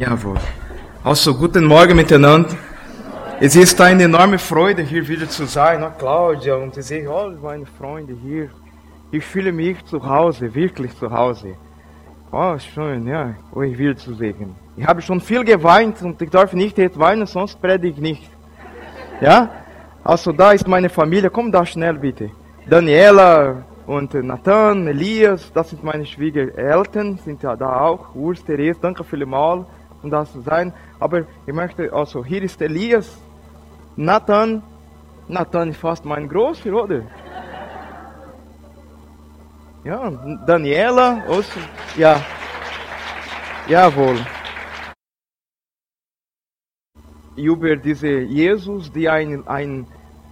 Jawohl. Also, guten Morgen miteinander. Es ist eine enorme Freude, hier wieder zu sein, ne, Claudia, und ich sehe all meine Freunde hier. Ich fühle mich zu Hause, wirklich zu Hause. Oh, schön, ja, euch wieder zu sehen. Ich habe schon viel geweint und ich darf nicht jetzt weinen, sonst predige ich nicht. Ja? Also, da ist meine Familie. Komm da schnell, bitte. Daniela und Nathan, Elias, das sind meine Schwiegereltern, sind ja da auch. Urs, Therese, danke vielmals, das zu sein. Aber ich möchte, also, hier ist Elias, Nathan, Nathan ist fast mein Großvater, oder? Ja, Daniela, also, ja, jawohl. Über diese Jesus, die ein, ein,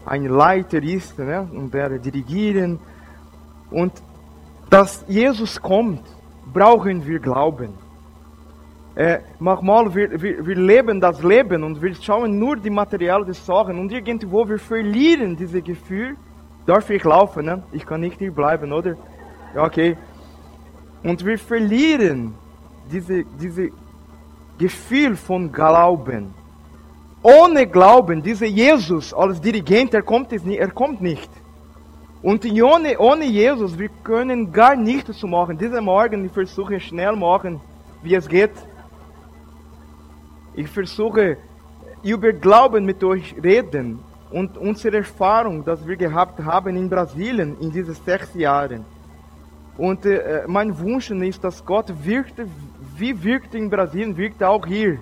ein Leiter ist, ne? und der dirigieren. Und dass Jesus kommt, brauchen wir Glauben. Äh, manchmal wir, wir, wir leben das Leben und wir schauen nur die materiellen Sachen und irgendwo wir verlieren dieses Gefühl. Darf ich laufen? Ne? Ich kann nicht hier bleiben, oder? Ja, okay. Und wir verlieren diese, diese Gefühl von Glauben. Ohne Glauben, dieser Jesus als Dirigent, er kommt, es nicht, er kommt nicht. Und ohne, ohne Jesus, wir können gar nichts machen. Diese Morgen, ich versuche schnell machen, wie es geht. Ich versuche über Glauben mit euch reden und unsere Erfahrung, dass wir gehabt haben in Brasilien in diesen sechs Jahren. Und äh, mein Wunsch ist, dass Gott wirkt, wie wirkt in Brasilien, wirkt auch hier.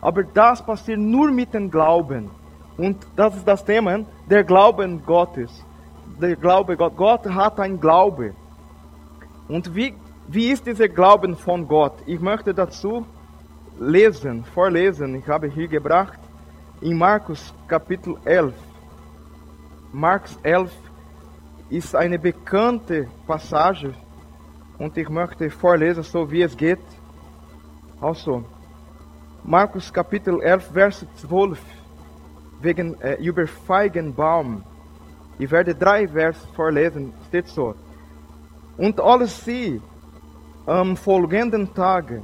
Aber das passiert nur mit dem Glauben. Und das ist das Thema, der Glauben Gottes. Der Glaube Gott. Gott hat ein Glaube. Und wie, wie ist dieser Glauben von Gott? Ich möchte dazu lesen, vorlesen. Ich habe hier gebracht in Markus Kapitel 11. Markus 11 ist eine bekannte Passage und ich möchte vorlesen, so wie es geht. Also, Markus Kapitel 11, Vers 12, wegen äh, über Feigenbaum. Ich werde drei Vers vorlesen, steht so. Und als sie am folgenden Tage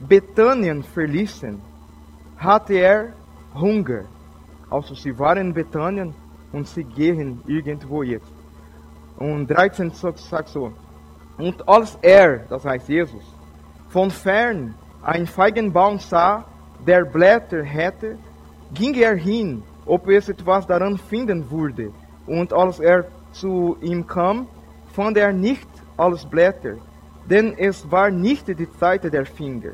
Bethanien verließen, hatte er Hunger. Also sie waren in Bethanien und sie gehen irgendwo jetzt. Und 13 sagt so. Und als er, das heißt Jesus, von fern ein Feigenbaum sah, der Blätter hätte, ging er hin, ob es etwas daran finden würde. Und als er zu ihm kam, fand er nicht alles Blätter, denn es war nicht die Zeit der Finger,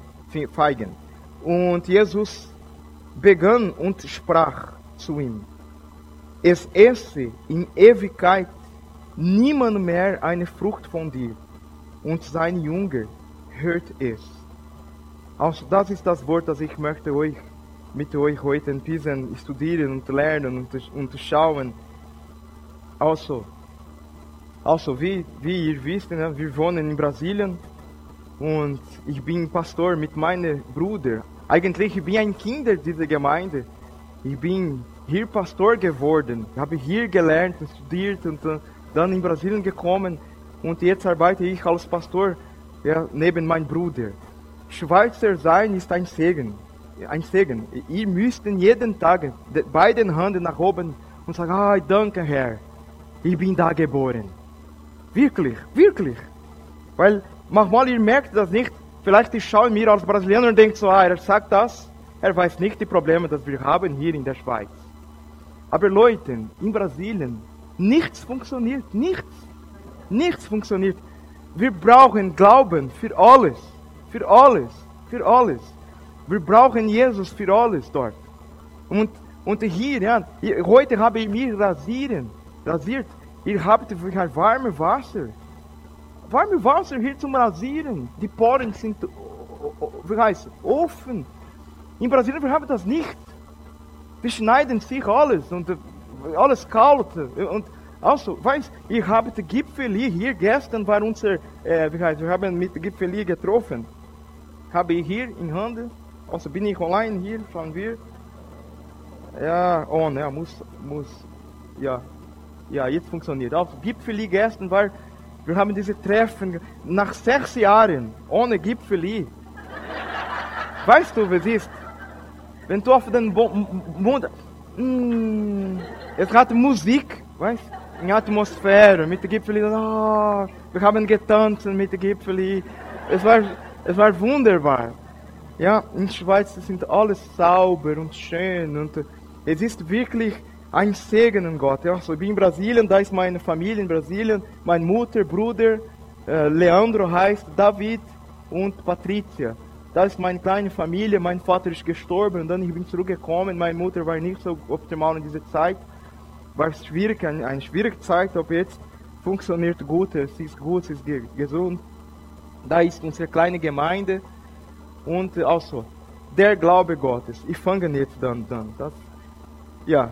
Feigen. Und Jesus begann und sprach zu ihm, es esse in Ewigkeit niemand mehr eine Frucht von dir. Und sein Junge hört es. Also das ist das Wort, das ich möchte euch mit euch heute ein bisschen studieren und lernen und, und schauen. Also, also wie, wie ihr wisst, wir wohnen in Brasilien und ich bin Pastor mit meinem Bruder. Eigentlich ich bin ein Kind dieser Gemeinde. Ich bin hier Pastor geworden. Ich habe hier gelernt und studiert und dann in Brasilien gekommen und jetzt arbeite ich als Pastor ja, neben meinem Bruder. Schweizer sein ist ein Segen. Ein Segen. Ihr müsst jeden Tag beide Hände nach oben und sagen, ah, danke Herr, ich bin da geboren. Wirklich, wirklich. Weil manchmal ihr merkt das nicht. Vielleicht ich schaue mir als Brasilianer und denke so, ah, er sagt das, er weiß nicht die Probleme, die wir haben hier in der Schweiz. Aber Leute, in Brasilien, nichts funktioniert, nichts. Nichts funktioniert. Wir brauchen Glauben für alles. Für alles. Für alles. Wir brauchen Jesus für alles dort. Und, und hier, ja, heute habe ich mich rasieren, rasiert. Ihr habt warme Wasser. Warme Wasser hier zum Rasieren. Die Poren sind, wie heißt offen. In Brasilien wir haben das nicht. Wir schneiden sich alles und alles kalt. Und also, weiß, ich habe die Gipfeli hier gestern war unser, äh, wie heißt, wir haben mit Gipfeli getroffen. Habe ich hier in Hand, also bin ich online hier, schauen wir. Ja, oh, ne, muss, muss, ja, ja, jetzt funktioniert. Also, Gipfeli gestern war, wir haben diese Treffen nach sechs Jahren ohne Gipfeli. weißt du, wie es ist? Wenn du auf den Bo Mund, mm, es hat Musik, weißt in Atmosphäre, mit Gipfeli, oh, wir haben getanzt mit Gipfeli, es war, es war wunderbar. Ja, in Schweiz sind alles sauber und schön und es ist wirklich ein Segen in Gott. Ja, so ich bin in Brasilien, da ist meine Familie in Brasilien, meine Mutter, Bruder, äh, Leandro heißt, David und Patricia. Das ist meine kleine Familie, mein Vater ist gestorben und dann ich bin zurückgekommen. Meine Mutter war nicht so optimal in dieser Zeit. War schwierig, eine, eine schwierige Zeit, aber jetzt funktioniert gut, sie ist gut, sie ist gesund. Da ist unsere kleine Gemeinde und also der Glaube Gottes. Ich fange jetzt dann, dann. Das, ja.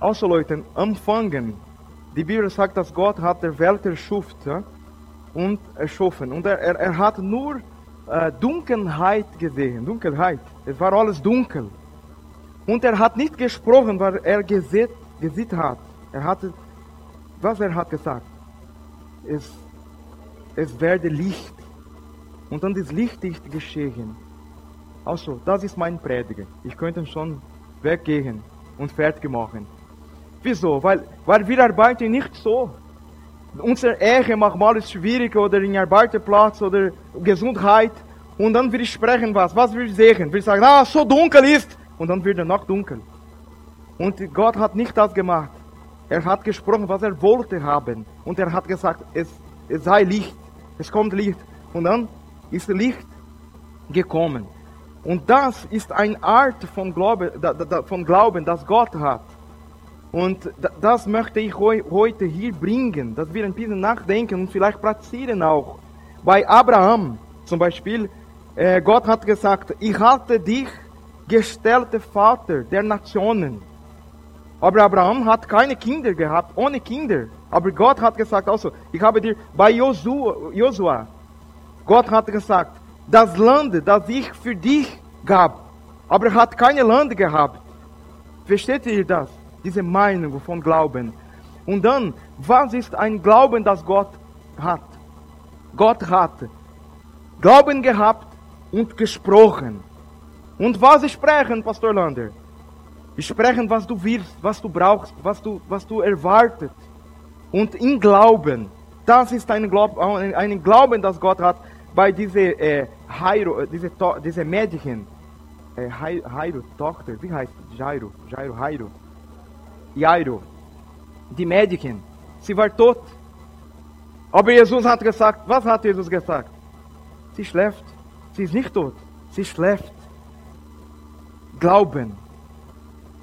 Also Leute, empfangen. Die Bibel sagt, dass Gott hat der Welt erschuft ja, und erschaffen. Und er, er, er hat nur äh, Dunkelheit gesehen. Dunkelheit. Es war alles dunkel. Und er hat nicht gesprochen, weil er gesehen, gesehen hat. Er hatte, was er hat gesagt? Es, es werde Licht. Und dann ist Licht nicht geschehen. Also, das ist mein Prediger. Ich könnte schon weggehen und fertig machen. Wieso? Weil, weil wir arbeiten nicht so. Unsere Ehe manchmal ist schwierig oder in Arbeitsplatz oder Gesundheit. Und dann wir sprechen was. Was wir sehen? Wir sagen, ah, so dunkel ist. Und dann wird es noch dunkel. Und Gott hat nicht das gemacht. Er hat gesprochen, was er wollte haben. Und er hat gesagt, es, es sei Licht. Es kommt Licht. Und dann ist Licht gekommen. Und das ist eine Art von Glauben, von Glauben, das Gott hat. Und das möchte ich heute hier bringen, dass wir ein bisschen nachdenken und vielleicht praktizieren auch. Bei Abraham zum Beispiel, äh, Gott hat gesagt, ich halte dich gestellte Vater der Nationen. Aber Abraham hat keine Kinder gehabt, ohne Kinder. Aber Gott hat gesagt also, ich habe dir bei Josua, Gott hat gesagt, das Land, das ich für dich gab, aber er hat keine Land gehabt. Versteht ihr das? Diese Meinung von Glauben. Und dann, was ist ein Glauben, das Gott hat? Gott hat Glauben gehabt und gesprochen. Und was sprechen, Pastor Lander? Sprechen, was du willst, was du brauchst, was du, was du erwartet. Und in Glauben, das ist ein, Glaub, ein Glauben, das Gott hat bei diese äh, Jairo, diese, diese Mädchen. Äh, Jairo, Tochter, wie heißt Jairo? Jairo, Jairo. Jairo, die Mädchen, sie war tot. Aber Jesus hat gesagt, was hat Jesus gesagt? Sie schläft. Sie ist nicht tot. Sie schläft. Glauben.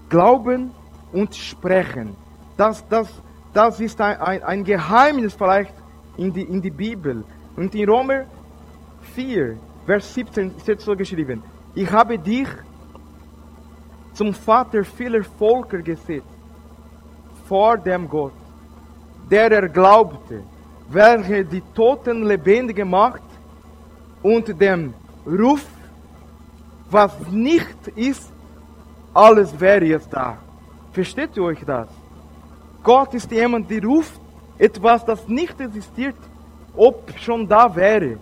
Glauben und sprechen. Das, das, das ist ein, ein, ein Geheimnis vielleicht in die, in die Bibel. Und in Römer 4, Vers 17 steht so geschrieben. Ich habe dich zum Vater vieler Völker gesetzt vor dem Gott, der er glaubte, welcher die Toten lebendig gemacht und dem Ruf, was nicht ist, alles wäre jetzt da. Versteht ihr euch das? Gott ist jemand, der ruft etwas, das nicht existiert, ob schon da wäre.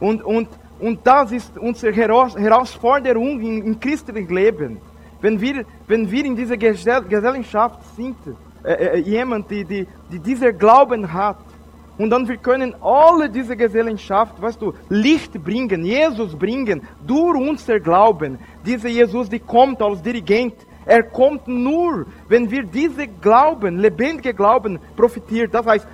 Und, und, und das ist unsere Herausforderung im, christlichen Leben. Wenn wir, wenn wir in dieser Gesellschaft sind, äh, äh, jemand, die, die, die dieser Glauben hat. Und dann wir können alle diese Gesellschaft, weißt du, Licht bringen, Jesus bringen, durch unser Glauben. Dieser Jesus, die kommt als Dirigent. Er kommt nur, wenn wir diese Glauben, lebendige Glauben profitiert. Das heißt,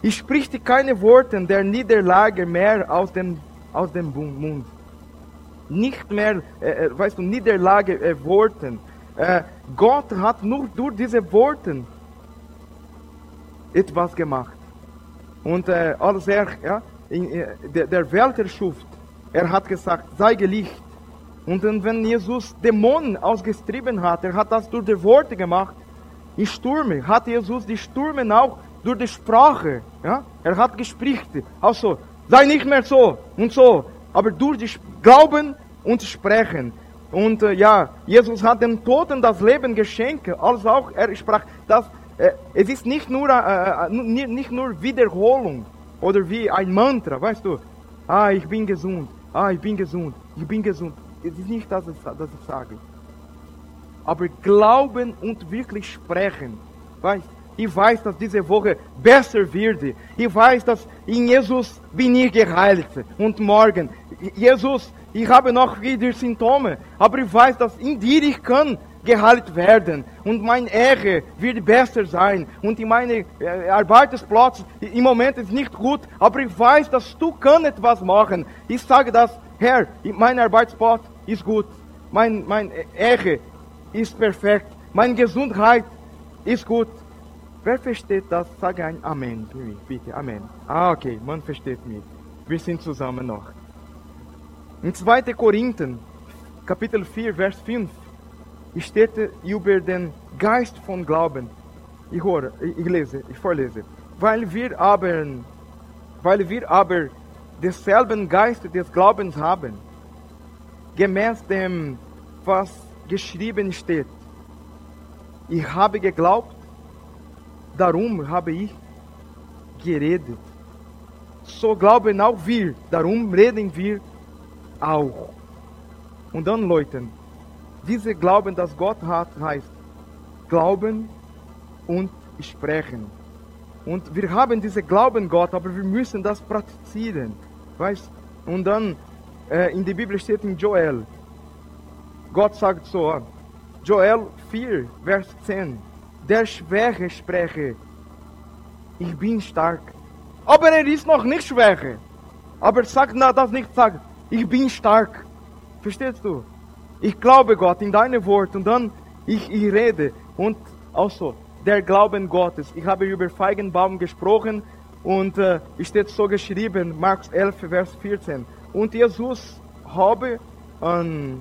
ich spreche keine Worte der Niederlage mehr aus dem, aus dem Mund. Nicht mehr, äh, äh weißt du, Niederlage äh, Worten. Äh, Gott hat nur durch diese Worte etwas gemacht. Und äh, als er ja, in, äh, der, der Welt erschuft, er hat gesagt, sei Licht. Und wenn Jesus Dämonen ausgestrieben hat, er hat das durch die Worte gemacht. In Stürme hat Jesus die Stürme auch durch die Sprache. Ja? Er hat gesprochen. Also, sei nicht mehr so und so, aber durch die Glauben und Sprechen. Und äh, ja, Jesus hat dem Toten das Leben geschenkt, als auch er sprach, dass äh, es ist nicht nur, äh, äh nicht nur Wiederholung oder wie ein Mantra, weißt du? Ah, ich bin gesund, ah, ich bin gesund, ich bin gesund. es ist nicht, dass ich, ich sage. Aber glauben und wirklich sprechen. Weißt, ich weiß, dass diese Woche besser wird. Ich weiß, dass in Jesus bin ich geheilt. Und morgen, Jesus, ich habe noch wieder Symptome. Aber ich weiß, dass in dir ich kann geheilt werden. Und mein Ehe wird besser sein. Und in meinem äh, Arbeitsplatz im Moment ist nicht gut. Aber ich weiß, dass du kann etwas machen. Ich sage das, Herr, mein Arbeitsplatz ist gut. Mein, mein Ehe ist perfekt. Meine Gesundheit ist gut. Wer versteht das? Sage ein Amen bitte. Amen. Ah, okay, man versteht mich. Wir sind zusammen noch. In 2. Korinther, Kapitel 4, Vers 5, steht über den Geist von Glauben. Ich höre, ich lese, ich vorlese. Weil wir aber, weil wir aber denselben Geist des Glaubens haben, gemäß dem, was geschrieben steht. Ich habe geglaubt, darum habe ich geredet. So glauben auch wir, darum reden wir auch. Und dann, Leute, diese Glauben, das Gott hat, heißt Glauben und Sprechen. Und wir haben diese Glauben Gott, aber wir müssen das praktizieren. Weißt? Und dann äh, in der Bibel steht in Joel, Gott sagt so, Joel 4, Vers 10, der Schwäche spreche, ich bin stark. Aber er ist noch nicht Schwäche. Aber sagt na, das nicht, sagt, ich bin stark. Verstehst du? Ich glaube Gott in deine Wort und dann ich, ich rede. Und also der Glauben Gottes. Ich habe über Feigenbaum gesprochen und äh, steht so geschrieben, Markus 11, Vers 14. Und Jesus habe ähm,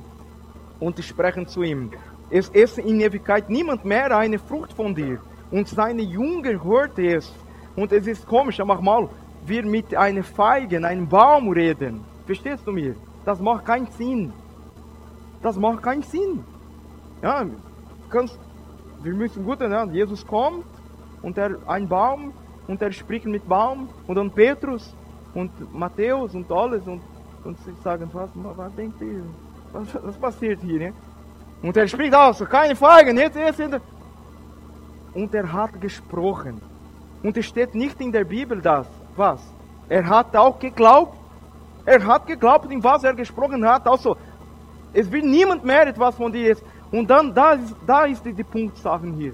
und sprechen zu ihm. Es esse in Ewigkeit niemand mehr eine Frucht von dir. Und seine Jünger hörte es. Und es ist komisch, mach mal, wir mit einer Feigen, einem Baum reden. Verstehst du mir? Das macht keinen Sinn. Das macht keinen Sinn. Ja, kannst, wir müssen gut, ja, Jesus kommt und er ein Baum und er spricht mit Baum und dann Petrus und Matthäus und alles und, und sie sagen, was, was denkt ihr? Was, was passiert hier? Ne? Und er spricht aus, keine Fragen, jetzt, jetzt, Und er hat gesprochen. Und es steht nicht in der Bibel das. Was? Er hat auch geglaubt. Er hat geglaubt, in was er gesprochen hat. Also, es will niemand mehr etwas von dir. Und dann, da ist, da ist die, die Punktsachen hier.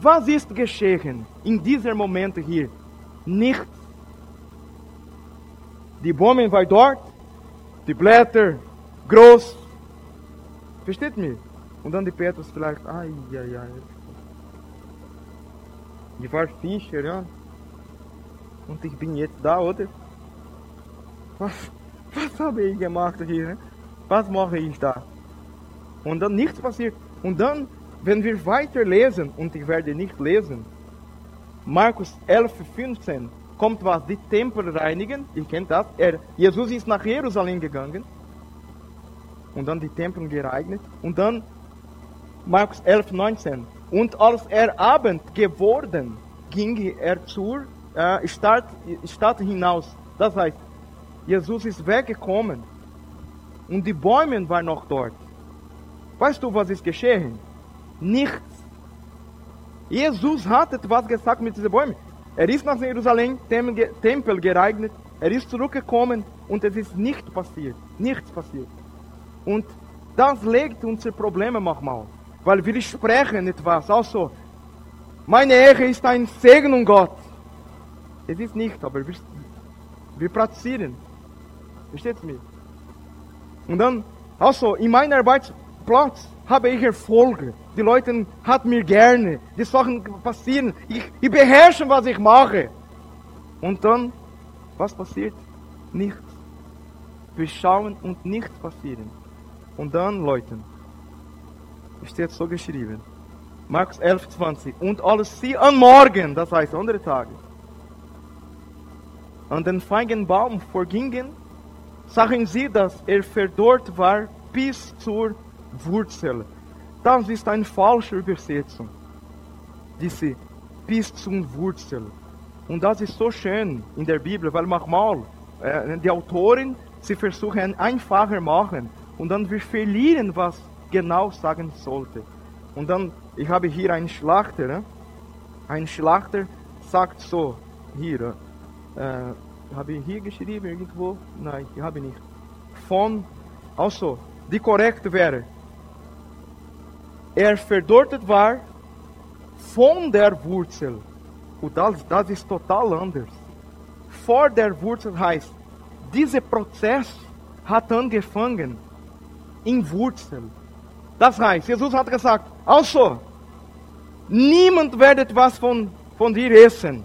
Was ist geschehen in diesem Moment hier? Nichts. Die Bäume waren dort, die Blätter groß, Versteht mir? Und dann die Petrus vielleicht, ai, ai, ai. Ich war Fischer, ja. Und ich bin jetzt da, oder? Was, was habe ich gemacht hier? Ne? Was mache ich da? Und dann nichts passiert. Und dann, wenn wir weiter lesen, und ich werde nicht lesen, Markus 11, 15, kommt was, die Tempel reinigen, ihr kennt das, er, Jesus ist nach Jerusalem gegangen, und dann die Tempel geeignet. Und dann Markus 11, 19. Und als er Abend geworden, ging er zur äh, Stadt, Stadt hinaus. Das heißt, Jesus ist weggekommen und die Bäume waren noch dort. Weißt du, was ist geschehen? Nichts. Jesus hat etwas gesagt mit diesen Bäumen. Er ist nach Jerusalem, Tempel geeignet, er ist zurückgekommen und es ist nicht passiert. Nichts passiert. Und das legt unsere Probleme manchmal. Weil wir sprechen etwas. Also, meine Ehe ist ein Segen und Gott. Es ist nicht, aber wir, wir praktizieren. Versteht mir? Und dann, also, in meinem Arbeitsplatz habe ich Erfolge. Die Leute hat mir gerne. Die Sachen passieren. Ich, ich beherrsche, was ich mache. Und dann, was passiert? Nichts. Wir schauen und nichts passieren. Und dann, Leute, steht so geschrieben. Markus 11, 20. Und als sie am Morgen, das heißt andere Tage, an den Feigenbaum vorgingen, sahen sie, dass er verdorrt war bis zur Wurzel. Das ist eine falsche Übersetzung. Diese bis zum Wurzel. Und das ist so schön in der Bibel, weil manchmal äh, die Autoren, sie versuchen einfacher machen und dann wir verlieren, was genau sagen sollte. Und dann, ich habe hier einen Schlachter, ne? ein Schlachter sagt so, hier, äh, habe ich hier geschrieben irgendwo? Nein, ich habe nicht. Von, also, die korrekt wäre, er verdortet war von der Wurzel. Und das, das ist total anders. Vor der Wurzel heißt, dieser Prozess hat angefangen in Wurzel. Das heißt, Jesus hat gesagt, also, niemand wird etwas von, von dir essen.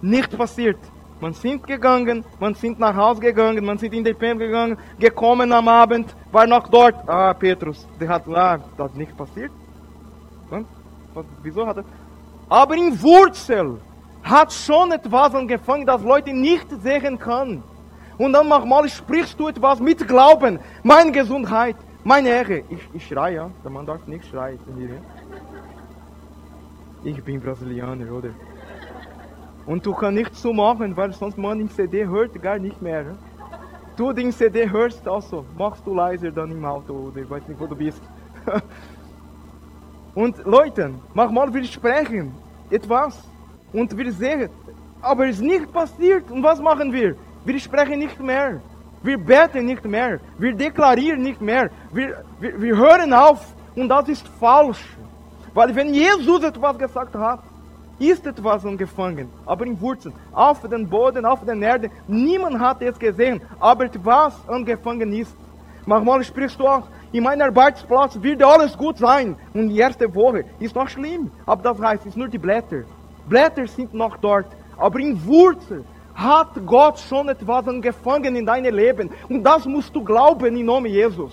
Nicht passiert. Man sind gegangen, man sind nach Hause gegangen, man sind in den Tempel gegangen, gekommen am Abend, war noch dort. Ah, Petrus, der hat ah, das nicht passiert. Hm? Wieso hat er? Aber in Wurzel hat schon etwas angefangen, das Leute nicht sehen können. Und dann manchmal sprichst du etwas mit Glauben. Meine Gesundheit, meine Ehre. Ich, ich schreie, ja. Der Mann darf nicht schreien. Ich bin Brasilianer, oder? Und du kannst nichts so machen, weil sonst man im CD hört gar nicht mehr. Du den CD hörst also, machst du leiser dann im Auto oder ich weiß nicht, wo du bist. Und Leute, manchmal wir sprechen etwas und wir sehen, aber es ist nicht passiert. Und was machen wir? Wir sprechen nicht mehr. Wir beten nicht mehr. Wir deklarieren nicht mehr. Wir, wir, wir hören auf. Und das ist falsch. Weil wenn Jesus etwas gesagt hat, ist etwas angefangen. Aber in Wurzeln, auf den Boden, auf der Erde. Niemand hat es gesehen. Aber etwas angefangen ist. Manchmal sprichst du auch, in meinem Arbeitsplatz wird alles gut sein. Und die erste Woche ist noch schlimm. Aber das heißt, es sind nur die Blätter. Blätter sind noch dort. Aber in Wurzeln hat Gott schon etwas angefangen in deinem Leben. Und das musst du glauben im Namen Jesus.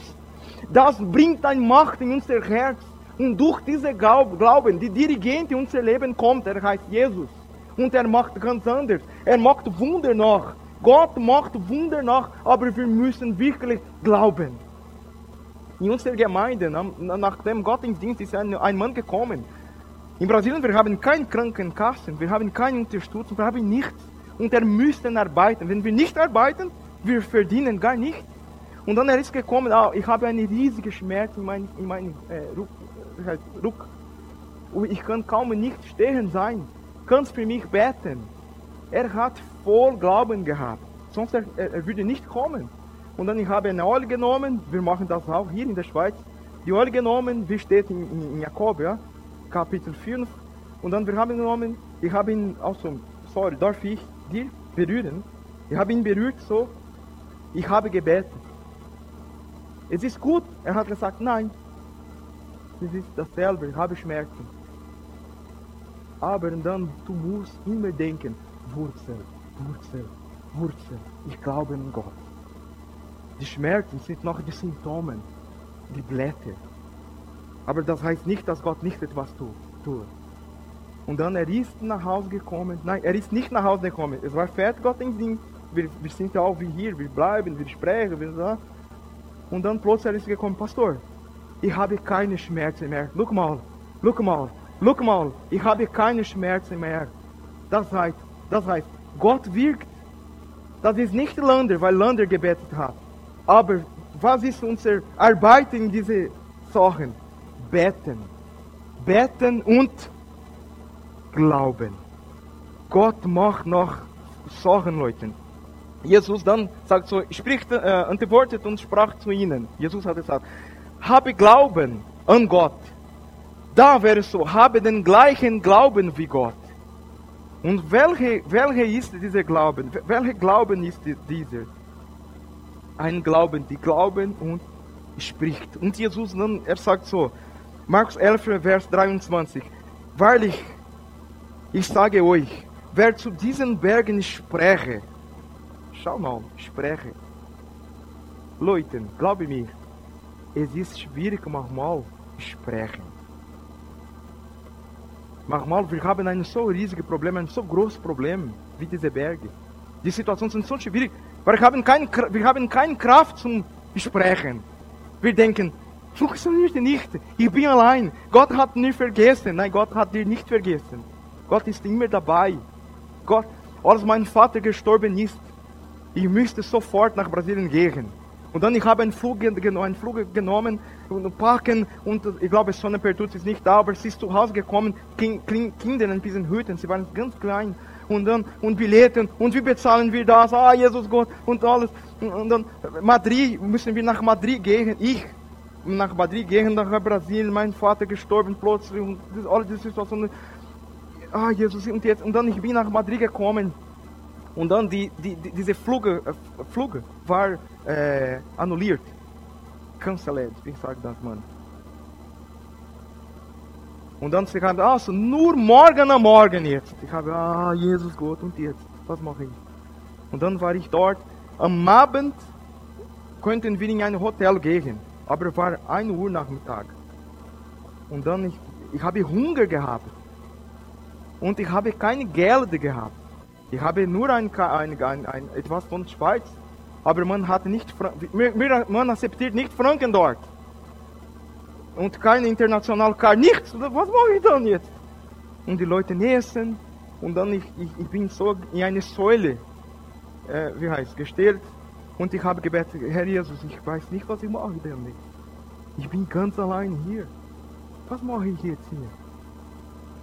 Das bringt eine Macht in unser Herz. Und durch diese Glauben, die Dirigent in unser Leben kommt, er heißt Jesus. Und er macht ganz anders. Er macht Wunder nach. Gott macht Wunder nach, aber wir müssen wirklich glauben. In unserer Gemeinde, nach dem Gottesdienst ist ein, ein Mann gekommen. In Brasilien, wir haben keine Krankenkassen, wir haben keine Unterstützung, wir haben nichts und er müsste arbeiten. Wenn wir nicht arbeiten, wir verdienen gar nichts. Und dann er ist gekommen, ah, ich habe einen riesigen Schmerz in meinem in mein, äh, Äh, Ruck. Und ich kann kaum nicht stehen sein. Kannst für mich beten? Er hat voll Glauben gehabt. Sonst er, er würde nicht kommen. Und dann ich habe eine Oil genommen. Wir machen das auch hier in der Schweiz. Die Oil genommen, wie steht in, in, in Jakob, ja? Kapitel 5. Und dann wir haben genommen, ich habe ihn auch so, sorry, darf ich? dir berühren. Ich habe ihn berührt so. Ich habe gebetet. Es ist gut. Er hat gesagt, nein. Es ist dasselbe. Habe Schmerzen. Aber dann, du musst immer denken, Wurzel, Wurzel, Wurzel. Ich glaube an Gott. Die Schmerzen sind noch die Symptome, die Blätter. Aber das heißt nicht, dass Gott nicht etwas tut. Und dann er ist nach Hause gekommen. Nein, er ist nicht nach Hause gekommen. Es war fertig Gottesdienst. Wir, wir sind ja auch wie hier, wir bleiben, wir sprechen, wir. Und dann plötzlich er ist gekommen, Pastor, ich habe keine Schmerzen mehr. Guck mal, guck mal, guck mal, ich habe keine Schmerzen mehr. Das heißt, das heißt, Gott wirkt. Das ist nicht Lander, weil Lander gebetet hat. Aber was ist unser Arbeit in diese Sachen? Beten. Beten und Glauben. Gott macht noch Sachen, Leute. Jesus dann sagt so, spricht, äh, antwortet und sprach zu ihnen. Jesus hat gesagt, habe Glauben an Gott. Da es so, habe den gleichen Glauben wie Gott. Und welche, welche ist dieser Glauben? Welcher Glauben ist dieser? Ein Glauben, die glauben und spricht. Und Jesus dann, er sagt so, Markus 11, Vers 23, wahrlich, ich sage euch, wer zu diesen Bergen spreche, schau mal, spreche. Leute, glaube mir, es ist schwierig manchmal sprechen. Manchmal wir haben ein so riesiges Problem, ein so großes Problem wie diese Berge. Die Situationen sind so schwierig, wir haben, kein, wir haben keine Kraft zum Sprechen. Wir denken, funktioniert nicht, ich bin allein. Gott hat mich vergessen. Nein, Gott hat dich nicht vergessen. Gott ist immer dabei. Gott, als mein Vater gestorben ist, ich müsste sofort nach Brasilien gehen. Und dann ich habe einen Flug, einen Flug genommen und packen und ich glaube, Sonnenpertuz ist nicht da, aber sie ist zu Hause gekommen, Kinder ein bisschen hüten, sie waren ganz klein und dann und Billetten und wie bezahlen wir das? Ah, Jesus Gott und alles. Und dann Madrid, müssen wir nach Madrid gehen, ich nach Madrid gehen, nach Brasilien, mein Vater gestorben plötzlich und all diese Situationen. Ah, Jesus, und jetzt, und dann ich bin nach Madrid gekommen und dann die, die, die diese Flug, äh, Flug war äh, annulliert. Cancelled, wie sagt das man? Und dann sie haben, also nur morgen am Morgen jetzt. Ich habe, ah, Jesus Gott, und jetzt? Was mache ich? Und dann war ich dort. Am Abend könnten wir in ein Hotel gehen. Aber war 1 Uhr Nachmittag. Und dann, ich, ich habe Hunger gehabt. Und ich habe keine Geld gehabt. Ich habe nur ein, ein, ein, ein etwas von Schweiz. Aber man hat nicht, man akzeptiert nicht Franken dort. Und kein international Karte, nichts. Was mache ich dann jetzt? Und die Leute essen. Und dann ich, ich, ich bin so in eine Säule, äh, wie heißt, gestellt. Und ich habe gebetet, Herr Jesus, ich weiß nicht, was ich mache damit. Ich bin ganz allein hier. Was mache ich jetzt hier?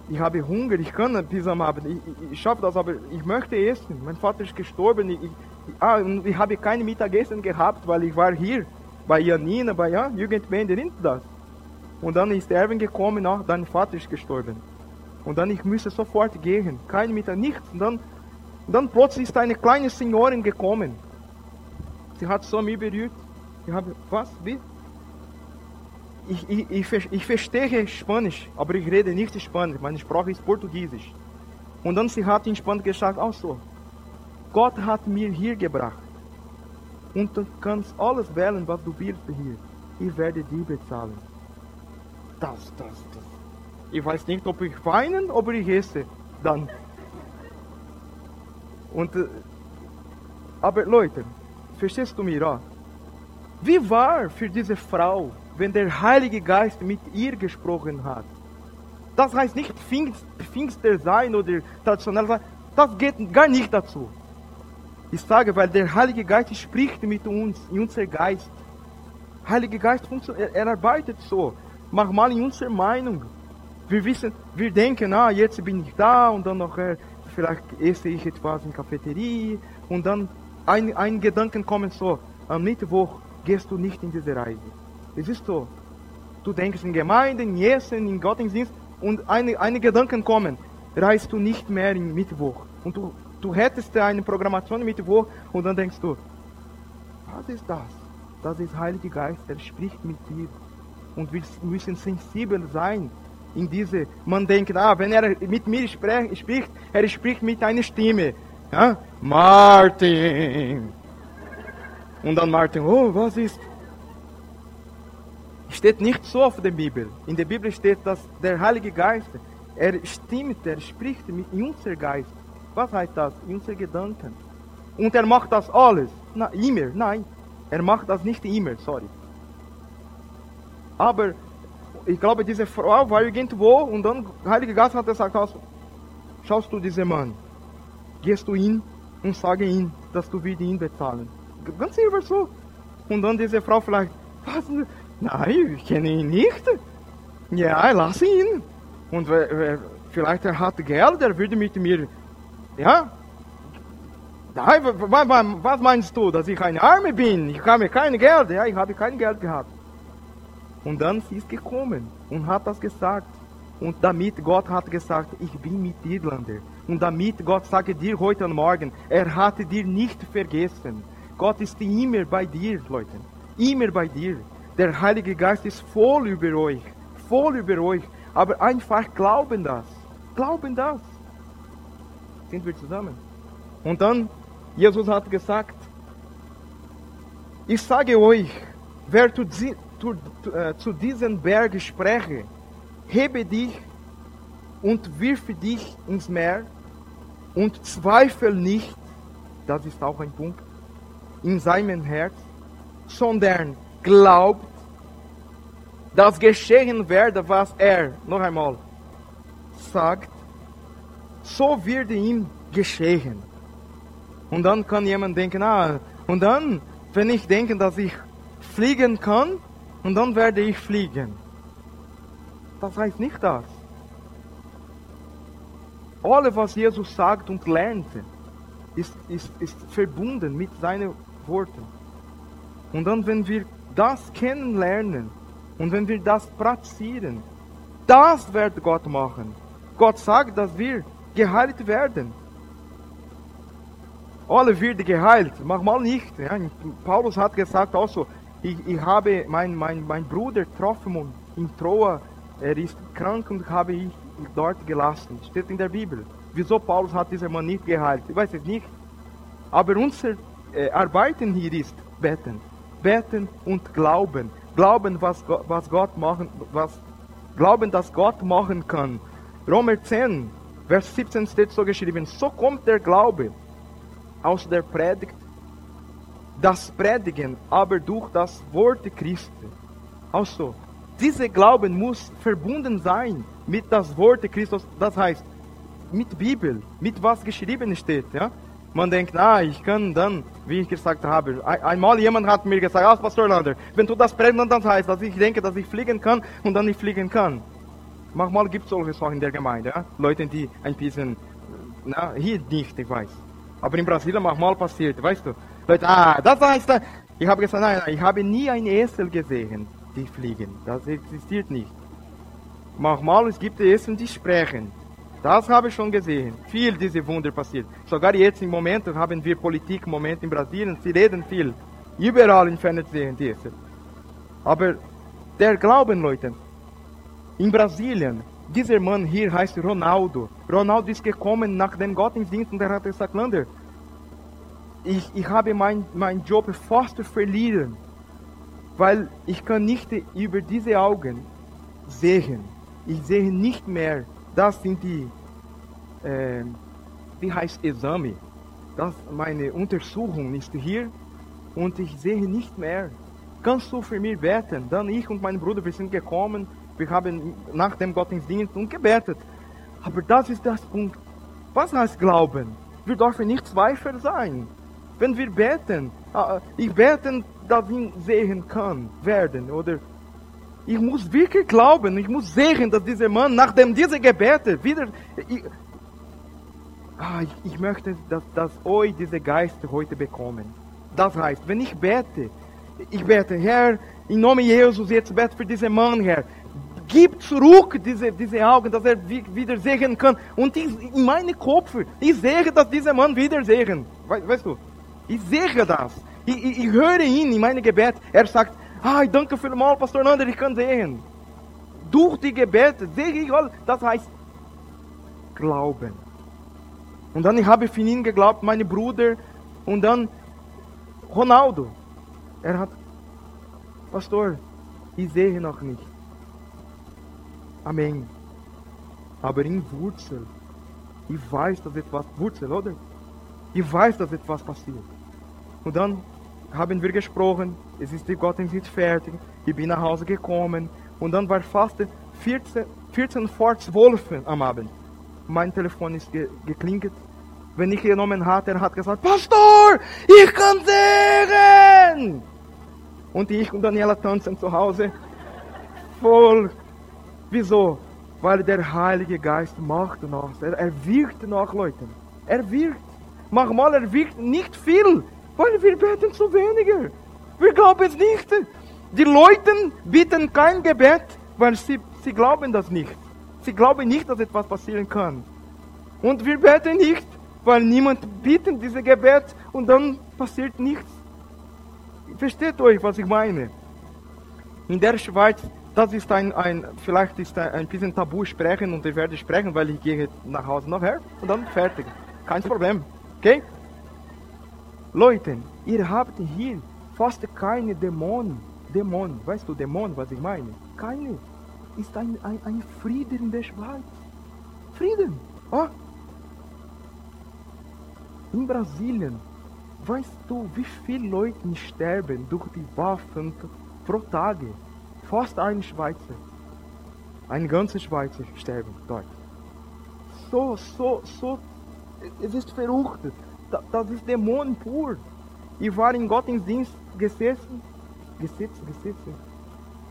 Ich habe Hunger, ich kann bis am Abend, ich, ich, ich schaffe das, aber ich möchte essen. Mein Vater ist gestorben, ich, ah, ich habe kein Mittagessen gehabt, weil ich war hier bei Janina, bei ja, Jugendbände, nimmt das. Und dann ist Erwin gekommen, auch dein Vater ist gestorben. Und dann ich müsste sofort gehen, kein Mittag, nichts. Und dann, und dann plötzlich ist eine kleine Seniorin gekommen. Sie hat so mich berührt. Ich habe, was, wie? Ich, ich, ich, ich verstehe Spanisch, aber ich rede nicht Spanisch. Meine Sprache ist Portugiesisch. Und dann sie hat in Spanisch gesagt, auch so, Gott hat mir hier gebracht. Und du kannst alles wählen, was du willst hier. Ich werde dir bezahlen. Das, das, das. Ich weiß nicht, ob ich weinen oder ich esse. Dann. Und, äh, aber Leute, verstehst du mir? Wie war für diese Frau, wenn der Heilige Geist mit ihr gesprochen hat? Das heißt nicht Pfingster sein oder traditionell sein. Das geht gar nicht dazu. Ich sage, weil der Heilige Geist spricht mit uns, in unser Geist. Heilige Geist er arbeitet so. Manchmal in unserer Meinung. Wir wissen, wir denken, ah, jetzt bin ich da und dann noch, äh, vielleicht esse ich etwas in der Cafeterie und dann ein, ein Gedanken kommen so, am Mittwoch gehst du nicht in diese Reise. Es ist so. Du denkst in Gemeinden, in Essen, in Gottesdienst und eine, eine Gedanken kommen, reist du nicht mehr in Mittwoch. Und du Du hättest eine Programmation mit wo und dann denkst du, was ist das? Das ist Heilige Geist, er spricht mit dir. Und wir müssen sensibel sein in diese, man denkt, ah, wenn er mit mir spricht, er spricht mit einer Stimme. Ja? Martin! Und dann Martin, oh, was ist? Steht nicht so auf der Bibel. In der Bibel steht, dass der Heilige Geist, er stimmt, er spricht mit unserem Geist. Was heißt das? Unsere Gedanken. Und er macht das alles. Na, immer, nein. Er macht das nicht immer, sorry. Aber ich glaube, diese Frau war irgendwo und dann Heilige Geist hat gesagt, also, schaust du diesen Mann, gehst du ihn und sage ihm, dass du wieder ihn bezahlen. Ganz einfach so. Und dann diese Frau vielleicht, was? Nein, ich kenne ihn nicht. Ja, lass ihn. Und vielleicht er hat Geld, er würde mit mir ja? Was meinst du, dass ich eine Arme bin? Ich habe kein Geld. Ja, ich habe kein Geld gehabt. Und dann sie ist gekommen und hat das gesagt. Und damit Gott hat gesagt, ich bin mit Irlander. Und damit Gott sage dir heute Morgen, er hat dir nicht vergessen. Gott ist immer bei dir, Leute. Immer bei dir. Der Heilige Geist ist voll über euch. Voll über euch. Aber einfach glauben das. Glauben das. Sind wir zusammen? Und dann, Jesus hat gesagt, ich sage euch, wer zu, zu, äh, zu diesem Berg spreche, hebe dich und wirf dich ins Meer und zweifel nicht, das ist auch ein Punkt, in seinem Herz, sondern glaubt, dass geschehen werde, was er, noch einmal, sagt, so wird ihm geschehen. Und dann kann jemand denken, ah, und dann, wenn ich denke, dass ich fliegen kann und dann werde ich fliegen. Das heißt nicht das. Alles, was Jesus sagt und lernte, ist, ist, ist verbunden mit seinen Worten. Und dann, wenn wir das kennenlernen und wenn wir das praktizieren, das wird Gott machen. Gott sagt, dass wir geheilt werden. Alle werden geheilt, manchmal nicht. Ja. Paulus hat gesagt auch so, ich, ich habe meinen mein, mein Bruder Trophimon in Troa, er ist krank und habe ich dort gelassen. Steht in der Bibel. Wieso Paulus hat dieser Mann nicht geheilt? Ich weiß es nicht. Aber unser äh, Arbeiten hier ist beten. Beten und glauben. Glauben, was, was Gott machen, was, glauben, dass Gott machen kann. Römer 10, Vers 17 steht so geschrieben, so kommt der Glaube aus der Predigt, das Predigen aber durch das Wort Christi. Also, dieser Glauben muss verbunden sein mit das Wort Christus, das heißt, mit Bibel, mit was geschrieben steht. Ja? Man denkt, ah, ich kann dann, wie ich gesagt habe, einmal jemand hat mir gesagt, ah, Pastor Lander, wenn du das predigst, dann heißt, dass ich denke, dass ich fliegen kann und dann nicht fliegen kann. Manchmal gibt es solche Sachen in der Gemeinde, ja? Leute, die ein bisschen, na, hier nicht, ich weiß. Aber in Brasilien manchmal passiert, weißt du. Leute, ah, das heißt, ich habe gesagt, nein, nein, ich habe nie einen Esel gesehen, die fliegen. Das existiert nicht. Manchmal es gibt Esel, die sprechen. Das habe ich schon gesehen. Viel diese Wunder passiert. Sogar jetzt im Moment haben wir Politik Moment in Brasilien. Sie reden viel. Überall im Fernsehen die Esel. Aber der Glauben, Leute, in Brasilien, dieser Mann hier heißt Ronaldo. Ronaldo ist gekommen nach dem Gottesdienst und er hat gesagt, Lander, ich, ich habe meinen mein Job fast verlieren, weil ich kann nicht über diese Augen sehen. Ich sehe nicht mehr. Das sind die, äh, wie heißt Exame? Das, meine Untersuchung ist hier und ich sehe nicht mehr. Kannst du für mich beten? Dann ich und mein Bruder, wir sind gekommen, wir haben nach dem Gottesdienst und gebetet. Aber das ist das Punkt. Was heißt Glauben? Wir dürfen nicht Zweifel sein. Wenn wir beten, ah, ich beten, dass ich sehen kann, werden, oder ich muss wirklich glauben, ich muss sehen, dass dieser Mann, nachdem diese Gebete wieder, ich, ah, ich, ich möchte, dass, dass euch diese Geist heute bekommen. Das heißt, wenn ich bete, ich bete, Herr, im Namen Jesus, jetzt bete für diesen Mann, Herr. Gib zurück diese, diese Augen, dass er wieder sehen kann. Und ich, in meinem Kopf, ich sehe, dass dieser Mann wieder sehen. Weißt du? Ich sehe das. Ich, ich, ich höre ihn in meinem Gebet. Er sagt, ah, danke vielmals, Pastor Nander, ich kann sehen. Durch die Gebete sehe ich all, das heißt Glauben. Und dann habe ich für ihn geglaubt, meine Bruder, und dann Ronaldo. Er hat, Pastor, ich sehe noch nicht. Amen. Aber in Wurzel, ich weiß, dass etwas, Wurzel, oder? Ich weiß, dass etwas passiert. Und dann haben wir gesprochen, es ist die Gottesdienst fertig, ich bin nach Hause gekommen und dann war fast 14, 14 vor 12 am Abend. Mein Telefon ist ge geklingelt. Wenn ich genommen hatte, er hat gesagt, Pastor, ich kann sehen! Und ich und Daniela tanzen zu Hause. Voll. Wieso? Weil der Heilige Geist macht noch. Er, er wirkt noch, Leute. Er wirkt. Manchmal er wirkt nicht viel, weil wir beten zu weniger. Wir glauben es nicht. Die Leute bieten kein Gebet, weil sie, sie glauben das nicht. Sie glauben nicht, dass etwas passieren kann. Und wir beten nicht, weil niemand bittet dieses Gebet und dann passiert nichts. Versteht euch, was ich meine? In der Schweiz, das ist ein, ein vielleicht ist ein, ein bisschen Tabu sprechen und ich werde sprechen, weil ich gehe nach Hause nachher und dann fertig. Kein Problem. Okay? Leute, ihr habt hier fast keine Dämonen. Dämonen, weißt du, Dämonen, was ich meine? Keine. Ist ein, ein, ein Frieden in der Schweiz. Frieden. Oh. In Brasilien, weißt du, wie viele Leute sterben durch die Waffen pro Tage? Fast ein Schweizer. Ein ganzer Schweizer sterben dort. So, so, so. Es ist verrückt. Das ist Dämonen pur. Ich war im Gottesdienst gesessen, gesessen, gesessen.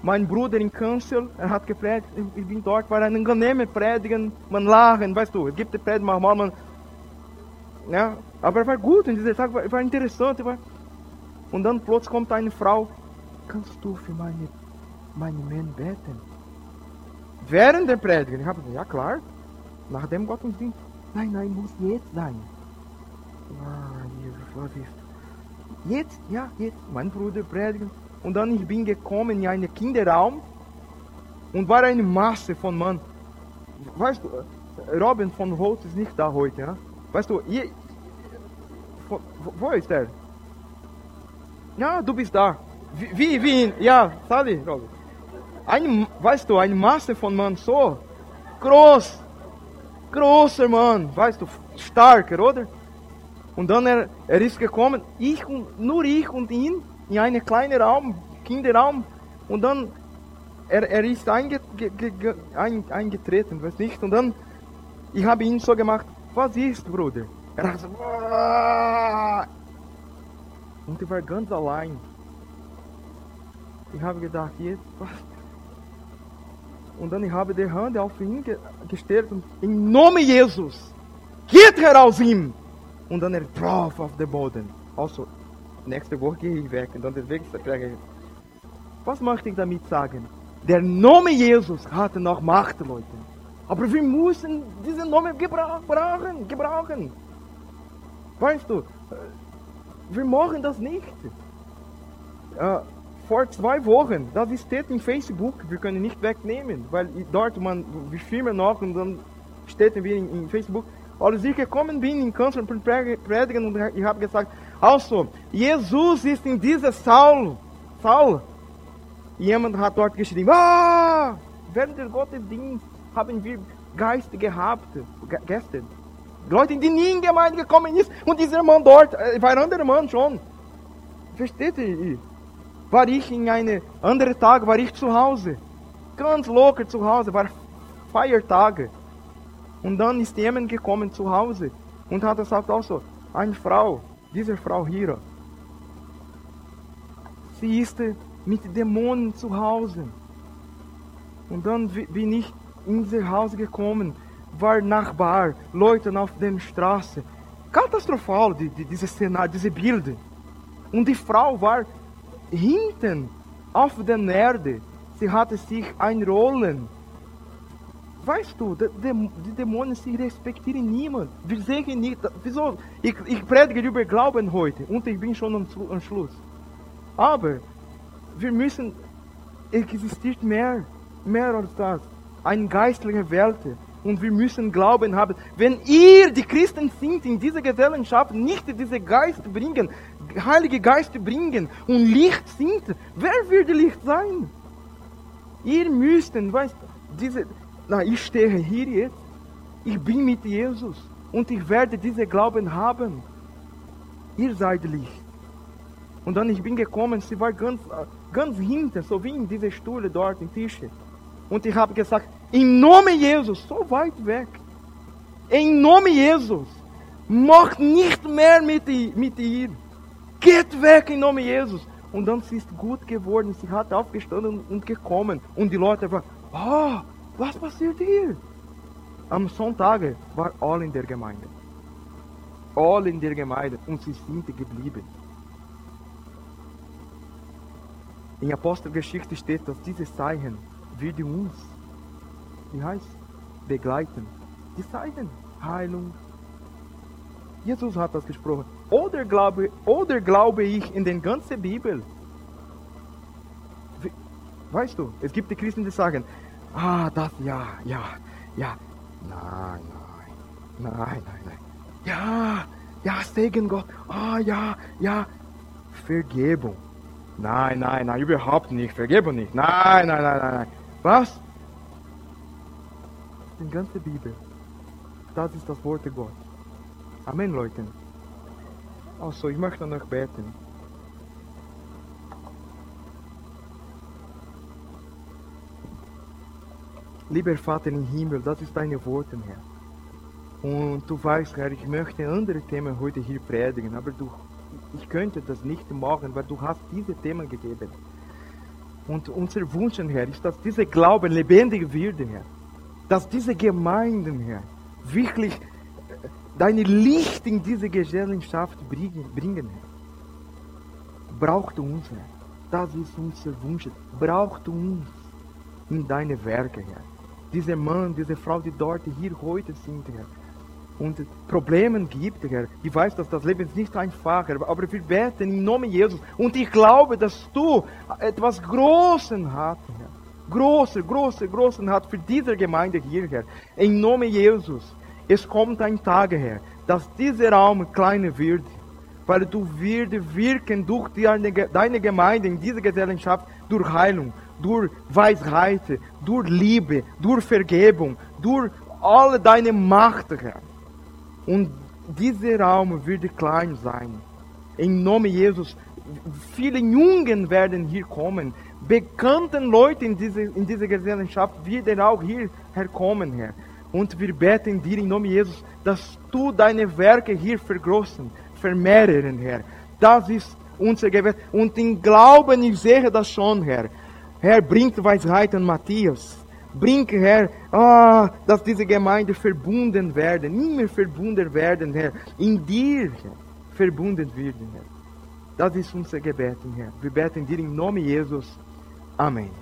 Mein Bruder in Kanzel, er hat gepredigt, ich bin dort, war ein angenehme Predigen, man lachen, weißt du, es gibt die Predigen manchmal, man, ja, aber er war gut und dieser Tag war, war interessant. War, und dann plötzlich kommt eine Frau, kannst du für meine, meine Mann beten? Während der Predigen, ich habe gesagt, ja klar, nachdem Gott uns dient. Nein, nein, muss jetzt sein. Ah, Jesus, was ist? Jetzt, ja, jetzt, mein Bruder predigen. Und dann ich bin gekommen in einen Kinderraum und war eine Masse von Mann. Weißt du, Robin von Holz ist nicht da heute, ja? Weißt du, ihr, wo, wo ist er? Ja, du bist da. Wie, wie, ja, Sally, Robin. Ein, weißt du, eine Masse von Mann so groß, großer Mann, weißt du, starker, oder? Und dann er, er ist gekommen, ich und nur ich und ihn in einen kleinen Raum, Kinderraum. Und dann er, er ist einge, ge, ge, ein, eingetreten, weiß nicht. Und dann ich habe ihn so gemacht, was ist, Bruder? Er hat so, und ich war ganz allein. Ich habe gedacht, jetzt was? Und dann habe die Hand auf ihn ge gestellt und im Namen Jesus, geht heraus ihm! Und dann er drauf auf den Boden. Also, nächste Woche gehe ich weg und dann deswegen sage ich, was möchte ich damit sagen? Der Name Jesus hatte noch Macht, Leute. Aber wir müssen diesen Namen gebrauchen, gebrauchen. Weißt du, wir machen das nicht. Vor zwei Wochen, das steht in Facebook, wir können nicht wegnehmen, weil dort man, wir filmen noch und dann steht wir in, in Facebook, als ich gekommen bin in Kanzler predigen und ich habe gesagt, also, Jesus ist in dieser Saul, Saul. Jemand hat dort geschrieben, ah, während des Gottesdienst haben wir Geist gehabt, gestern. Leute, die nie in die Gemeinde gekommen ist und dieser Mann dort, äh, war ein anderer Mann schon. Versteht ihr? War ich in einem anderen Tag, war ich zu Hause. Ganz locker zu Hause, war Feiertage. Und dann ist jemand gekommen zu Hause und hat gesagt auch so, eine Frau, diese Frau hier, sie ist mit Dämonen zu Hause. Und dann bin ich in das Haus gekommen, war Nachbar, Leute auf der Straße. Katastrophal, die, die, diese Szenario, diese Bilder. Und die Frau war hinten auf der Erde. Sie hatte sich einrollen Weißt du, die Dämonen, sie respektieren niemand. Wir sehen nicht, wieso? Ich, ich predige über Glauben heute und ich bin schon am, am Schluss. Aber wir müssen, es existiert mehr, mehr als das. Eine geistliche Welt. Und wir müssen Glauben haben. Wenn ihr, die Christen sind, in dieser Gesellschaft nicht diese Geist bringen, Heilige Geist bringen und Licht sind, wer würde Licht sein? Ihr müsst, weißt diese, na, ich stehe hier jetzt. Ich bin mit Jesus und ich werde diese Glauben haben. Ihr seid Licht. Und dann ich bin gekommen, sie war ganz, ganz hinten, so wie in diese Stühle dort, im Tische. Und ich habe gesagt, im Namen Jesus, so weit weg. Im Namen Jesus, macht nicht mehr mit, mit ihr. Geht weg im Namen Jesus. Und dann sie ist gut geworden, sie hat aufgestanden und gekommen. Und die Leute waren, oh, was passiert hier? Am Sonntag war all in der Gemeinde. All in der Gemeinde. Und sie sind geblieben. In Apostelgeschichte steht, dass dieses Zeichen würde uns, wie heißt, begleiten. Die Zeichen, Heilung. Jesus hat das gesprochen. Oder glaube, oder glaube ich in den ganzen Bibel? Weißt du, es gibt die Christen, die sagen, Ah, das, ja, ja, ja. Nein, nein, nein, nein, nein. Ja, ja, Segen Gott. Ah, ja, ja. Vergebung. Nein, nein, nein, überhaupt nicht. Vergebung nicht. Nein, nein, nein, nein, nein. Was? Die ganze Bibel. Das ist das Wort Gottes. Amen, Leute. Also, ich möchte noch beten. Lieber Vater im Himmel, das ist deine Worte, Herr. Und du weißt, Herr, ich möchte andere Themen heute hier predigen, aber du ich könnte das nicht machen, weil du hast diese Themen gegeben. Und unser Wunsch, Herr, ist, dass dieser Glaube lebendig wird, Herr. Dass diese Gemeinden, Herr, wirklich deine Licht in diese Gesellschaft bringen, Herr. Braucht uns, Herr. Das ist unser Wunsch. Braucht uns in deine Werke, Herr. Dieser Mann, diese Frau, die dort hier heute sind, Herr. Und Probleme gibt, Herr. Ich weiß, dass das Leben ist nicht einfach, Herr, aber wir beten im Namen Jesus. Und ich glaube, dass du etwas Großes hast, Herr. Große, große, große hat für diese Gemeinde hier, Herr. Im Namen Jesus. Es kommt ein Tag, Herr, dass dieser Raum kleiner wird, weil du wirst wirken durch deine Gemeinde in dieser Gesellschaft durch Heilung, durch Weisheit, durch Liebe, durch Vergebung, durch alle deine Macht, Herr. Und dieser Raum wird klein sein. Im Namen Jesus. Viele Jungen werden hier kommen. Bekannten Leute in diese, in diese Gesellschaft werden auch hierher kommen, Herr. Und wir beten dir im Namen Jesus, dass du deine Werke hier vergrößern, vermehren, Herr. Das ist unser Gebet. Und im Glauben, ich sehe das schon, Herr. Herr, bringt Weisheit an Matthias. Bring, Herr, ah, dass diese Gemeinde verbunden werden, immer verbunden werden, Herr. In dir, Herr, verbunden werden, Herr. Das ist unser Gebet, Herr. Wir beten dir im Namen Jesus. Amen.